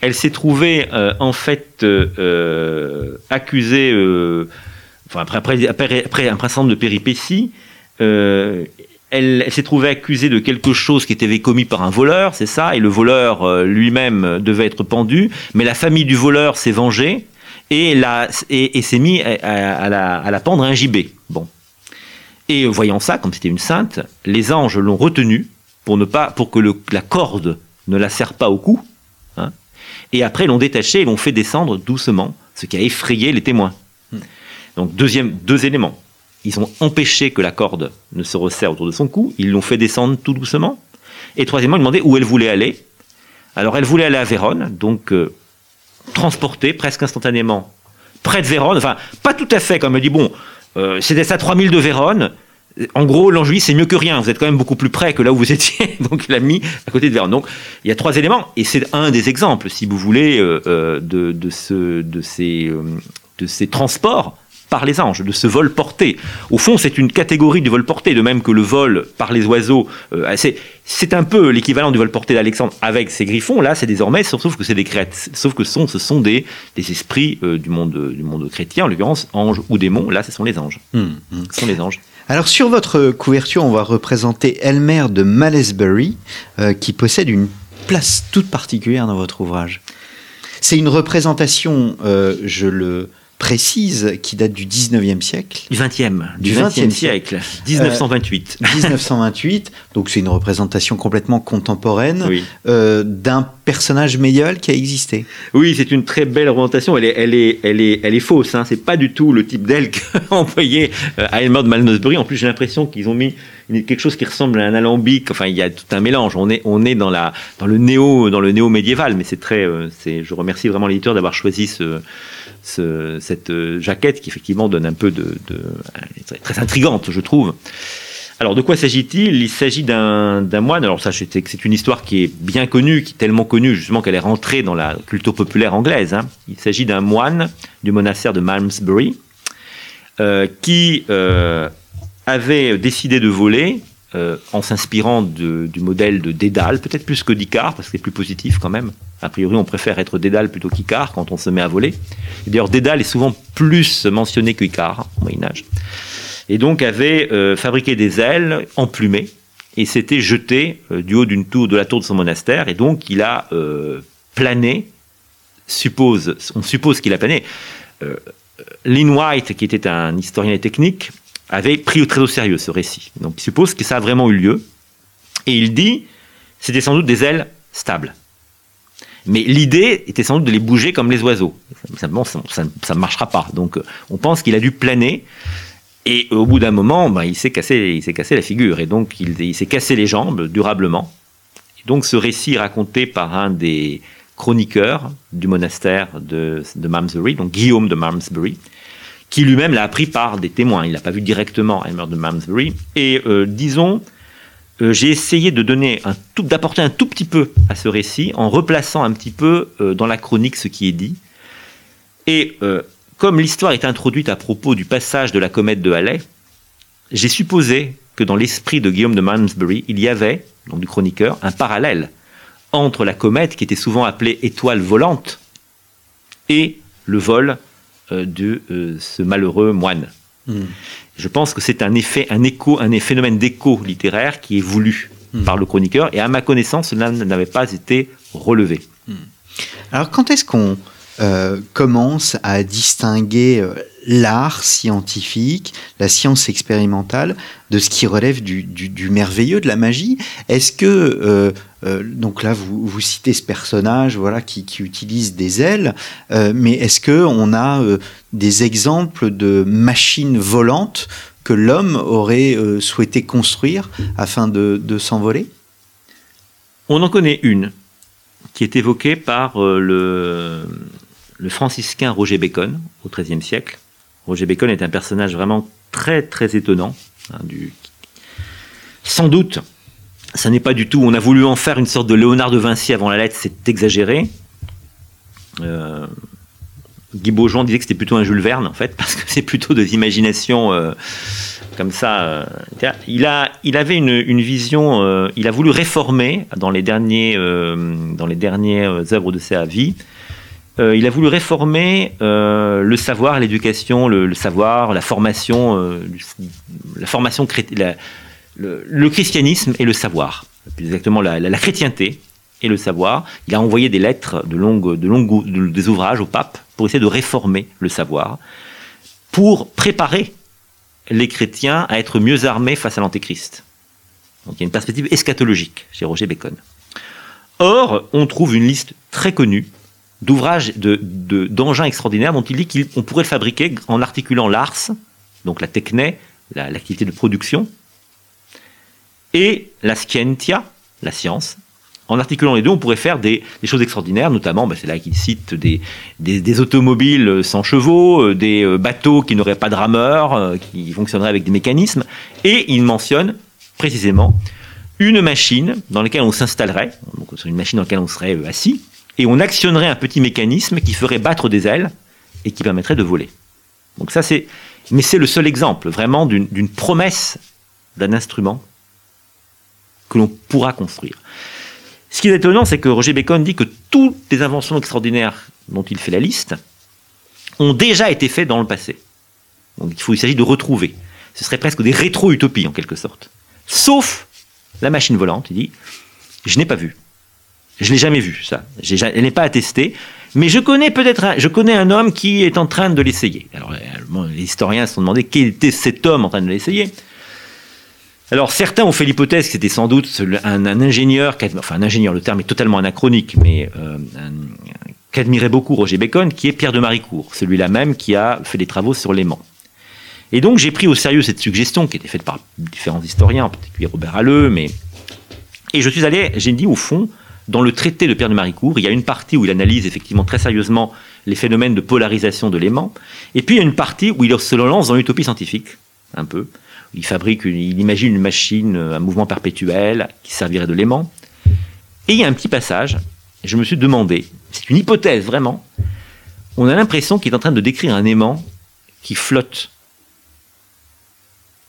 Elle s'est trouvée euh, en fait euh, euh, accusée, euh, enfin après, un certain de péripéties. euh, elle, elle s'est trouvée accusée de quelque chose qui était commis par un voleur, c'est ça, et le voleur euh, lui-même devait être pendu, mais la famille du voleur s'est vengée et, et, s'est mis à, la, à la pendre à un gibet. Bon. Et voyant ça, comme c'était une sainte, les anges l'ont retenue pour, ne pas, pour que le- la corde ne la serre pas au cou, hein, et après l'ont détachée et l'ont fait descendre doucement, ce qui a effrayé les témoins. Donc deuxième, deux éléments. Ils ont empêché que la corde ne se resserre autour de son cou, ils l'ont fait descendre tout doucement, Et troisièmement, il demandait où elle voulait aller. Alors elle voulait aller à Vérone, donc euh, transportée presque instantanément près de Vérone. Enfin, pas tout à fait, comme elle dit, bon, euh, c'était ça 3000 de Vérone. En gros, l'Angely, c'est mieux que rien. Vous êtes quand même beaucoup plus près que là où vous étiez. Donc, il l'a mis à côté de Vérone. Donc, il y a trois éléments. Et c'est un des exemples, si vous voulez, euh, euh, de, de, ce, de, ces, euh, de ces transports par les anges, de ce vol porté. Au fond, c'est une catégorie du vol porté, de même que le vol par les oiseaux. euh, c'est, un peu l'équivalent du vol porté d'Alexandre avec ses griffons. Là, c'est désormais, sauf que c'est des crêtes. Sauf que ce sont, ce sont des, des esprits euh, du, monde, du monde chrétien, en l'occurrence anges ou démons. Là, ce sont les anges. Hum, hum. Ce sont les anges. Alors sur votre couverture, on va représenter Elmer de Malesbury, euh, qui possède une place toute particulière dans votre ouvrage. C'est une représentation, euh, je le précise, qui date du 19e siècle. Du 20e. Du Du 20e 20e siècle. 1928. 1928, donc c'est une représentation complètement contemporaine oui. euh, d'un personnage médiéval qui a existé. Oui, c'est une très belle représentation. Elle est, elle est, elle est, elle est fausse. Hein. C'est pas du tout le type d'elle qu'a envoyé euh, à Elmer de Malmesbury. En plus, j'ai l'impression qu'ils ont mis quelque chose qui ressemble à un alambic. Enfin, il y a tout un mélange. On est, on est dans la, dans le néo, dans le néo médiéval. Mais c'est très, euh, c'est. Je remercie vraiment l'éditeur d'avoir choisi ce, ce- cette euh, jaquette qui effectivement donne un peu de, de très, intrigante, je trouve. Alors, de quoi s'agit-il? Il s'agit d'un moine. Alors, ça, c'est une histoire qui est bien connue, qui est tellement connue, justement, qu'elle est rentrée dans la culture populaire anglaise. hein. Il s'agit d'un moine du monastère de Malmesbury euh, qui euh, avait décidé de voler euh, en s'inspirant du modèle de Dédale, peut-être plus que d'Icare, parce que c'est plus positif quand même. A priori, on préfère être Dédale plutôt qu'Icare quand on se met à voler. D'ailleurs, Dédale est souvent plus mentionné qu'Icare au Moyen-Âge et donc avait euh, fabriqué des ailes emplumées et s'était jeté euh, du haut d'une tour de la tour de son monastère et donc il a plané on suppose qu'il a plané Lynn White qui était un historien technique avait pris au très au sérieux ce récit donc il suppose que ça a vraiment eu lieu et il dit c'était sans doute des ailes stables mais l'idée était sans doute de les bouger comme les oiseaux. Simplement, ça ne marchera pas. Donc, on pense qu'il a dû planer et au bout d'un moment, ben, il s'est cassé, cassé la figure et donc il, s'est cassé les jambes durablement. Donc ce récit raconté par un des chroniqueurs du monastère de, de Malmesbury, donc Guillaume de Malmesbury, qui lui-même l'a appris par des témoins. Il l'a pas vu directement Elmer de Malmesbury. Et euh, disons, euh, j'ai essayé d'apporter un tout petit peu à ce récit en replaçant un petit peu euh, dans la chronique ce qui est dit. Et comme l'histoire est introduite à propos du passage de la comète de Halley, j'ai supposé que dans l'esprit de Guillaume de Malmesbury, il y avait, donc du chroniqueur, un parallèle entre la comète, qui était souvent appelée étoile volante, et le vol de euh, ce malheureux moine. Hmm. Je pense que c'est un effet, un écho, un phénomène d'écho littéraire qui est voulu Hmm. par le chroniqueur, et à ma connaissance, cela n'avait pas été relevé. Alors quand est-ce qu'on euh, commence à distinguer euh, l'art scientifique, la science expérimentale, de ce qui relève du, du- du merveilleux, de la magie? Est-ce que, euh, euh, donc là vous, citez ce personnage voilà, qui, utilise des ailes, euh, mais est-ce qu'on a euh, des exemples de machines volantes que l'homme aurait souhaité construire afin de, s'envoler? On en connaît une qui est évoquée par le, franciscain Roger Bacon au XIIIe siècle. Roger Bacon est un personnage vraiment très très étonnant. hein. Sans doute, ça n'est pas du tout. On a voulu en faire une sorte de Léonard de Vinci avant la lettre, c'est exagéré. Euh, Guy Beaujean disait que c'était plutôt un Jules Verne en fait, parce que c'est plutôt des imaginations euh, comme ça. euh, il, a, il avait une, vision, euh, il a voulu réformer dans les, derniers, dans les dernières œuvres de sa vie. il a voulu réformer le savoir, l'éducation, le, savoir, la formation, la formation le, christianisme et le savoir, plus exactement la, la- chrétienté et le savoir. Il a envoyé des lettres, de longues, de longues, de- des ouvrages au pape pour essayer de réformer le savoir, pour préparer les chrétiens à être mieux armés face à l'antéchrist. Donc il y a une perspective eschatologique chez Roger Bacon. Or, on trouve une liste très connue d'ouvrages, de- de- d'engins extraordinaires dont il dit qu'on pourrait le fabriquer en articulant l'ars, donc la techné, la- l'activité de production, et la scientia, la science. En articulant les deux, on pourrait faire des, choses extraordinaires, notamment, bah, c'est là qu'il cite des, automobiles sans chevaux, euh, des euh, bateaux qui n'auraient pas de rameurs, euh, qui fonctionneraient avec des mécanismes, et il mentionne précisément une machine dans laquelle on s'installerait, donc une machine dans laquelle on serait assis, et on actionnerait un petit mécanisme qui ferait battre des ailes et qui permettrait de voler. Donc ça c'est, mais c'est le seul exemple vraiment d'une promesse d'un instrument que l'on pourra construire. Ce qui est étonnant, c'est que Roger Bacon dit que toutes les inventions extraordinaires dont il fait la liste ont déjà été faites dans le passé. Donc il, il s'agit de retrouver. Ce serait presque des rétro-utopies en quelque sorte. Sauf la machine volante, il dit, je n'ai pas vu. Je l'ai jamais vu, ça. Elle n'est pas attestée. Mais je connais peut-être, un, je connais un homme qui est en train de l'essayer. Alors, euh, les historiens se sont demandé quel était cet homme en train de l'essayer. Alors, certains ont fait l'hypothèse que c'était sans doute un, ingénieur, enfin un ingénieur, le terme est totalement anachronique, mais euh, qu'admirait beaucoup Roger Bacon, qui est Pierre de Maricourt, celui-là même qui a fait des travaux sur l'aimant. Et donc, j'ai pris au sérieux cette suggestion qui était faite par différents historiens, en particulier Robert Halleux, mais. Et je suis allé, j'ai dit au fond, dans le traité de Pierre de Maricourt, il y a une partie où il analyse effectivement très sérieusement les phénomènes de polarisation de l'aimant, et puis il y a une partie où il se lance dans l'utopie scientifique, un peu. Il fabrique, il imagine une machine un mouvement perpétuel qui servirait de l'aimant. Et il y a un petit passage, je me suis demandé, c'est une hypothèse vraiment, on a l'impression qu'il est en train de décrire un aimant qui flotte.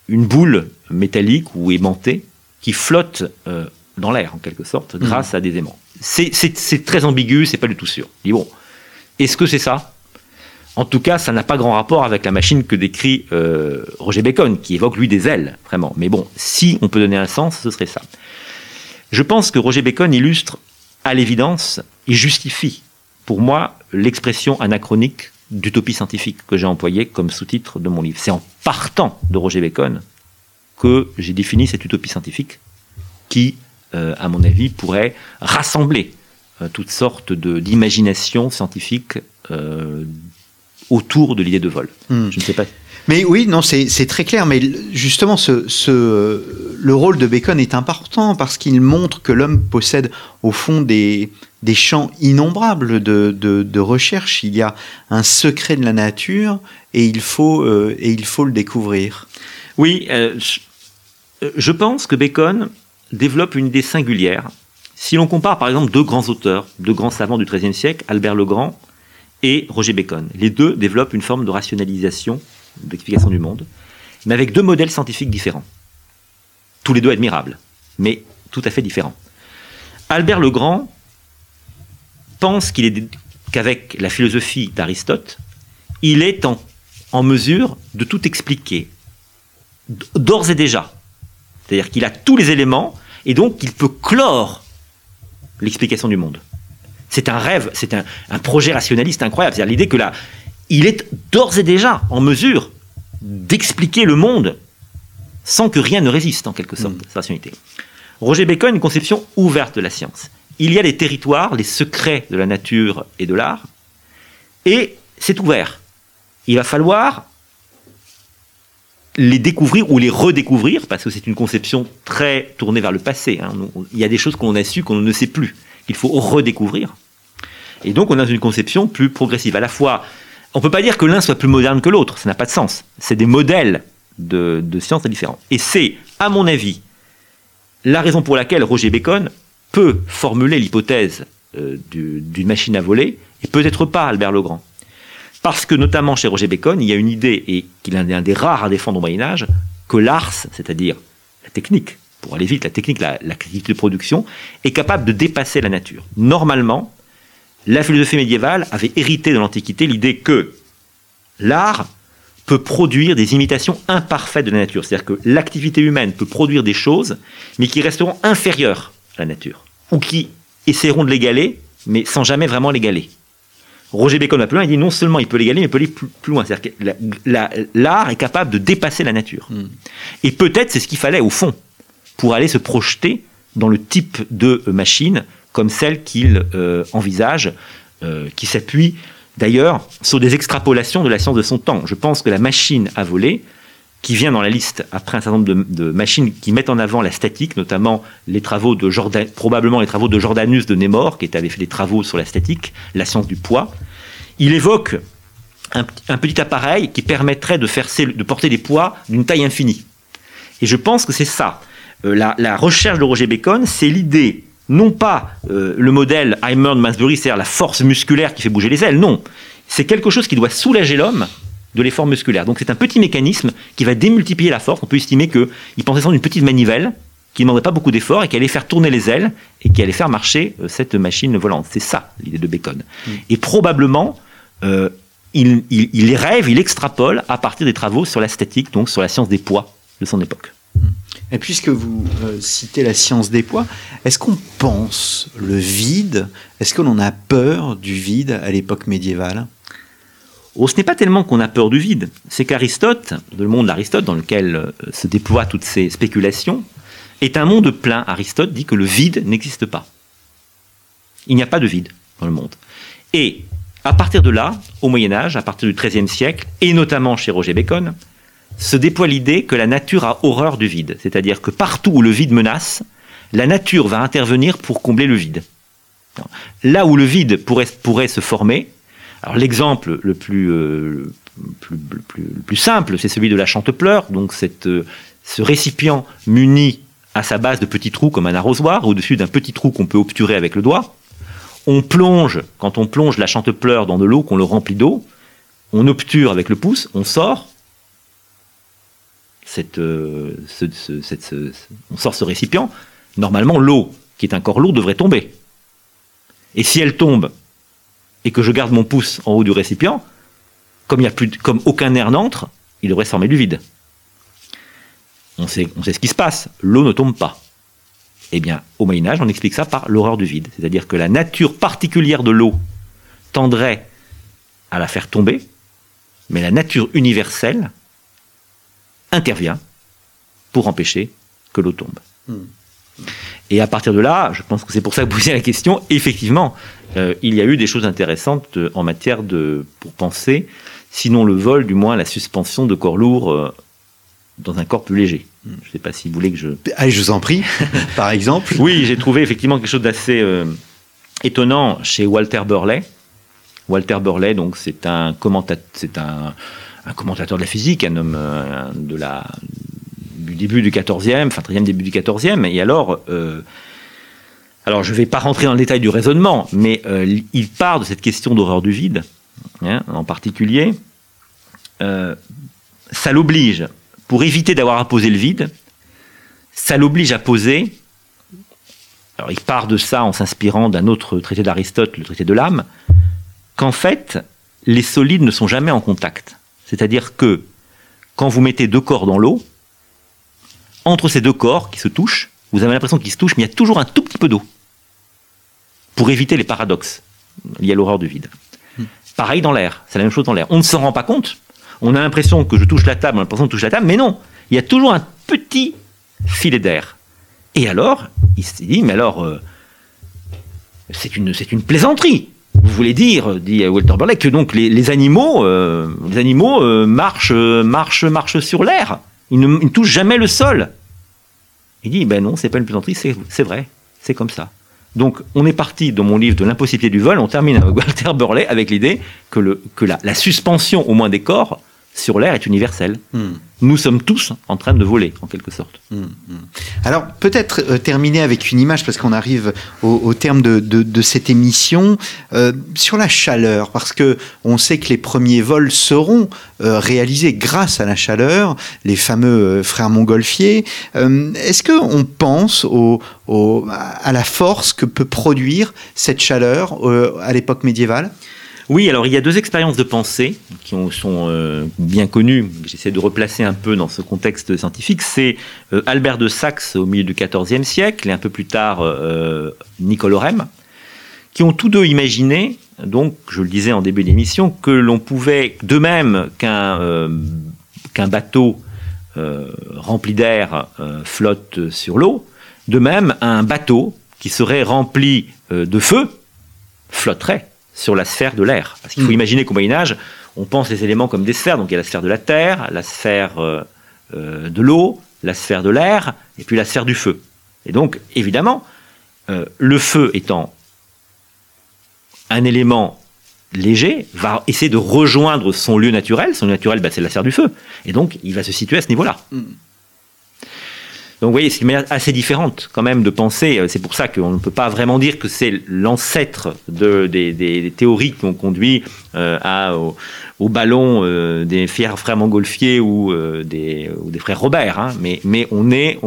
Une boule métallique ou aimantée qui flotte euh, dans l'air, en quelque sorte, grâce mmh. à des aimants. C'est très ambigu, c'est pas du tout sûr. bon, est-ce que c'est ça? En tout cas, ça n'a pas grand rapport avec la machine que décrit euh, Roger Bacon, qui évoque lui des ailes, vraiment. Mais bon, si on peut donner un sens, ce serait ça. Je pense que Roger Bacon illustre, à l'évidence, et justifie, pour moi, l'expression anachronique d'utopie scientifique que j'ai employée comme sous-titre de mon livre. C'est en partant de Roger Bacon que j'ai défini cette utopie scientifique qui euh, à mon avis, pourrait rassembler euh, toutes sortes d'imagination scientifique euh, autour de l'idée de vol. Hmm. Je ne sais pas. Mais oui, non, c'est très clair. Mais justement, ce, le rôle de Bacon est important parce qu'il montre que l'homme possède au fond des, des champs innombrables de, de, recherche. Il y a un secret de la nature et il faut, et il faut le découvrir. Oui, je pense que Bacon développe une idée singulière. Si l'on compare par exemple deux grands auteurs, deux grands savants du XIIIe siècle, Albert le Grand et Roger Bacon, les deux développent une forme de rationalisation, d'explication du monde, mais avec deux modèles scientifiques différents. Tous les deux admirables, mais tout à fait différents. Albert le Grand pense qu'avec la philosophie d'Aristote, il est en, en mesure de tout expliquer, d'ores et déjà. C'est-à-dire qu'il a tous les éléments et donc il peut clore l'explication du monde. C'est un rêve, c'est un, projet rationaliste incroyable. C'est-à-dire l'idée que là, il est d'ores et déjà en mesure d'expliquer le monde sans que rien ne résiste, en quelque sorte, mm. sa rationalité. Roger Bacon, une conception ouverte de la science. Il y a les territoires, les secrets de la nature et de l'art, et c'est ouvert. Il va falloir les découvrir ou les redécouvrir, parce que c'est une conception très tournée vers le passé. Hein. Il y a des choses qu'on a su qu'on ne sait plus, qu'il faut redécouvrir. Et donc on a une conception plus progressive. À la fois, on ne peut pas dire que l'un soit plus moderne que l'autre, ça n'a pas de sens. C'est des modèles de, de sciences différents. Et c'est, à mon avis, la raison pour laquelle Roger Bacon peut formuler l'hypothèse euh, d'une machine à voler, et peut-être pas Albert Legrand. Parce que notamment chez Roger Bacon, il y a une idée, et qu'il est un des rares à défendre au Moyen Âge, que l'ars, c'est-à-dire la technique, pour aller vite, la technique, la, la de production, est capable de dépasser la nature. Normalement, la philosophie médiévale avait hérité de l'Antiquité l'idée que l'art peut produire des imitations imparfaites de la nature. C'est-à-dire que l'activité humaine peut produire des choses, mais qui resteront inférieures à la nature, ou qui essaieront de l'égaler, mais sans jamais vraiment l'égaler. Roger Bacon va plus loin, il dit non seulement il peut l'égaler, mais il peut aller plus, loin. C'est-à-dire que l'art est capable de dépasser la nature. Hmm. Et peut-être c'est ce qu'il fallait au fond pour aller se projeter dans le type de machine comme celle qu'il euh, envisage, euh, qui s'appuie d'ailleurs sur des extrapolations de la science de son temps. Je pense que la machine à voler, qui vient dans la liste après un certain nombre de, machines qui mettent en avant la statique, notamment les travaux de probablement les travaux de Jordanus de Némore, qui avait fait des travaux sur la statique, la science du poids. Il évoque un, petit appareil qui permettrait de, porter des poids d'une taille infinie. Et je pense que c'est ça. Euh, la, recherche de Roger Bacon, c'est l'idée, non pas euh, le modèle Heimer de Masbury, c'est-à-dire la force musculaire qui fait bouger les ailes, non. C'est quelque chose qui doit soulager l'homme de l'effort musculaire. Donc c'est un petit mécanisme qui va démultiplier la force. On peut estimer qu'il pensait sans une petite manivelle qui ne demandait pas beaucoup d'efforts et qui allait faire tourner les ailes et qui allait faire marcher euh, cette machine volante. C'est ça l'idée de Bacon. Mm. Et probablement, euh, il, il, il, rêve, il extrapole à partir des travaux sur la statique, donc sur la science des poids de son époque. Mm. Et puisque vous euh, citez la science des poids, est-ce qu'on pense le vide? Est-ce que l'on a peur du vide à l'époque médiévale? Oh, ce n'est pas tellement qu'on a peur du vide, c'est qu'Aristote, le monde d'Aristote dans lequel euh, se déploient toutes ces spéculations, est un monde plein. Aristote dit que le vide n'existe pas. Il n'y a pas de vide dans le monde. Et à partir de là, au Moyen Âge, à partir du XIIIe siècle, et notamment chez Roger Bacon, se déploie l'idée que la nature a horreur du vide. C'est-à-dire que partout où le vide menace, la nature va intervenir pour combler le vide. Là où le vide pourrait, se former, alors l'exemple le plus, euh, le plus, le plus, le plus simple, c'est celui de la chantepleur, donc euh, ce récipient muni à sa base de petits trous comme un arrosoir, au-dessus d'un petit trou qu'on peut obturer avec le doigt. On plonge, quand on plonge la chantepleur dans de l'eau, qu'on le remplit d'eau, on obture avec le pouce, on sort, euh, on sort ce récipient. Normalement, l'eau, qui est un corps lourd, devrait tomber. Et si elle tombe, et que je garde mon pouce en haut du récipient, comme, y a plus, comme aucun air n'entre, il devrait former du vide. On sait, on sait ce qui se passe, l'eau ne tombe pas. Eh bien, au Moyen Âge, on explique ça par l'horreur du vide. C'est-à-dire que la nature particulière de l'eau tendrait à la faire tomber, mais la nature universelle intervient pour empêcher que l'eau tombe. Mmh. Et à partir de là, je pense que c'est pour ça que vous posez la question, effectivement, euh, il y a eu des choses intéressantes euh, en matière de, pour penser, sinon le vol, du moins la suspension de corps lourds euh, dans un corps plus léger. Je ne sais pas si vous voulez que je... Ah, je vous en prie, par exemple. Oui, j'ai trouvé effectivement quelque chose d'assez euh, étonnant chez Walter Burley. Walter Burley, donc c'est un commentateur, c'est un, un, commentateur de la physique, un homme euh, du début du 14e, enfin 13e début du 14e, et alors... Euh, alors, je ne vais pas rentrer dans le détail du raisonnement, mais euh, il part de cette question d'horreur du vide, hein, en particulier. Ça l'oblige, pour éviter d'avoir à poser le vide, ça l'oblige à poser. Alors, il part de ça en s'inspirant d'un autre traité d'Aristote, le traité de l'âme, qu'en fait, les solides ne sont jamais en contact. C'est-à-dire que quand vous mettez deux corps dans l'eau, entre ces deux corps qui se touchent, vous avez l'impression qu'ils se touchent, mais il y a toujours un tout petit peu d'eau pour éviter les paradoxes liés à l'horreur du vide. Hmm. Pareil dans l'air, c'est la même chose dans l'air. On ne s'en rend pas compte. On a l'impression que je touche la table, on a l'impression que je touche la table, mais non. Il y a toujours un petit filet d'air. Et alors, il s'est dit, mais alors, euh, c'est une, c'est une plaisanterie. Vous voulez dire, dit Walter Burley, que donc les, animaux, euh, les animaux euh, marchent, marchent, marchent sur l'air. Ils ne, touchent jamais le sol. Il dit, ben non, c'est pas une plaisanterie, c'est vrai, c'est comme ça. Donc, on est parti dans mon livre de l'impossibilité du vol, on termine avec Walter Burley avec l'idée que, la, suspension, au moins des corps, sur l'air est universelle. Mm. Nous sommes tous en train de voler, en quelque sorte. Mm, mm. Alors, peut-être euh, terminer avec une image, parce qu'on arrive au, au, terme de, de, de cette émission, euh, sur la chaleur, parce que on sait que les premiers vols seront euh, réalisés grâce à la chaleur, les fameux frères montgolfiers. Est-ce qu'on pense au, au, à la force que peut produire cette chaleur à l'époque médiévale? Oui, alors il y a deux expériences de pensée qui ont, sont euh, bien connues. J'essaie de replacer un peu dans ce contexte scientifique. C'est euh, Albert de Saxe au milieu du XIVe siècle et un peu plus tard euh, Nicole Orem, qui ont tous deux imaginé, donc je le disais en début d'émission, que l'on pouvait, de même qu'un qu'un bateau rempli d'air flotte sur l'eau, de même un bateau qui serait rempli de feu flotterait sur la sphère de l'air. Parce qu'il faut mmh. imaginer qu'au Moyen Âge, on pense les éléments comme des sphères. Donc il y a la sphère de la Terre, la sphère euh, euh, de l'eau, la sphère de l'air, et puis la sphère du feu. Et donc, évidemment, euh, le feu étant un élément léger, va essayer de rejoindre son lieu naturel. Son lieu naturel, bah, c'est la sphère du feu. Et donc, il va se situer à ce niveau-là. Mm. Donc vous voyez, c'est une manière assez différente quand même de penser. C'est pour ça qu'on ne peut pas vraiment dire que c'est l'ancêtre de, des, théories qui ont conduit euh, au, ballon euh, des frères, frères Montgolfier ou, euh, des, ou des frères Robert. Hein. Mais, on est,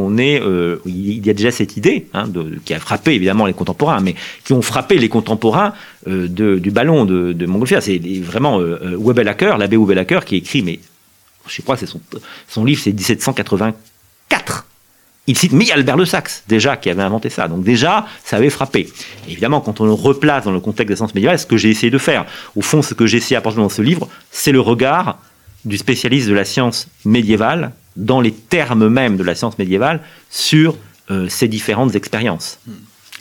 il y a déjà cette idée hein, qui a frappé évidemment les contemporains, mais qui ont frappé les contemporains du ballon de, de Montgolfier. C'est vraiment Webelacker, l'abbé Webelacker, qui écrit, mais je crois que son, son livre, c'est 1784 il cite, mais il y a Albert de Saxe, déjà, qui avait inventé ça. Donc déjà, ça avait frappé. évidemment, quand on le replace dans le contexte des sciences médiévales, ce que j'ai essayé de faire, au fond, ce que j'ai essayé d'apporter dans ce livre, c'est le regard du spécialiste de la science médiévale, dans les termes même de la science médiévale, sur euh, ces différentes expériences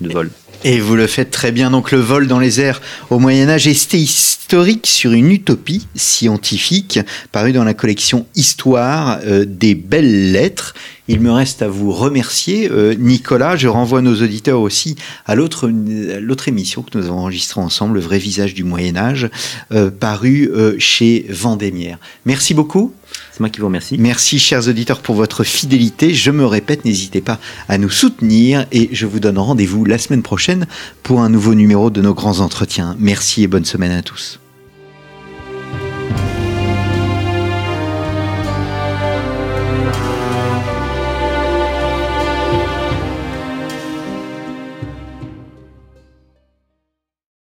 de vol. Et vous le faites très bien. Donc le vol dans les airs au Moyen Âge est historique sur une utopie scientifique parue dans la collection Histoire euh, des belles lettres. Il me reste à vous remercier, euh, Nicolas. Je renvoie nos auditeurs aussi à l'autre émission que nous avons enregistrée ensemble, Le vrai visage du Moyen Âge, euh, paru chez Vendémiaire. Merci beaucoup. C'est moi qui vous remercie. Merci, chers auditeurs, pour votre fidélité. Je me répète, n'hésitez pas à nous soutenir et je vous donne rendez-vous la semaine prochaine pour un nouveau numéro de nos grands entretiens. Merci et bonne semaine à tous.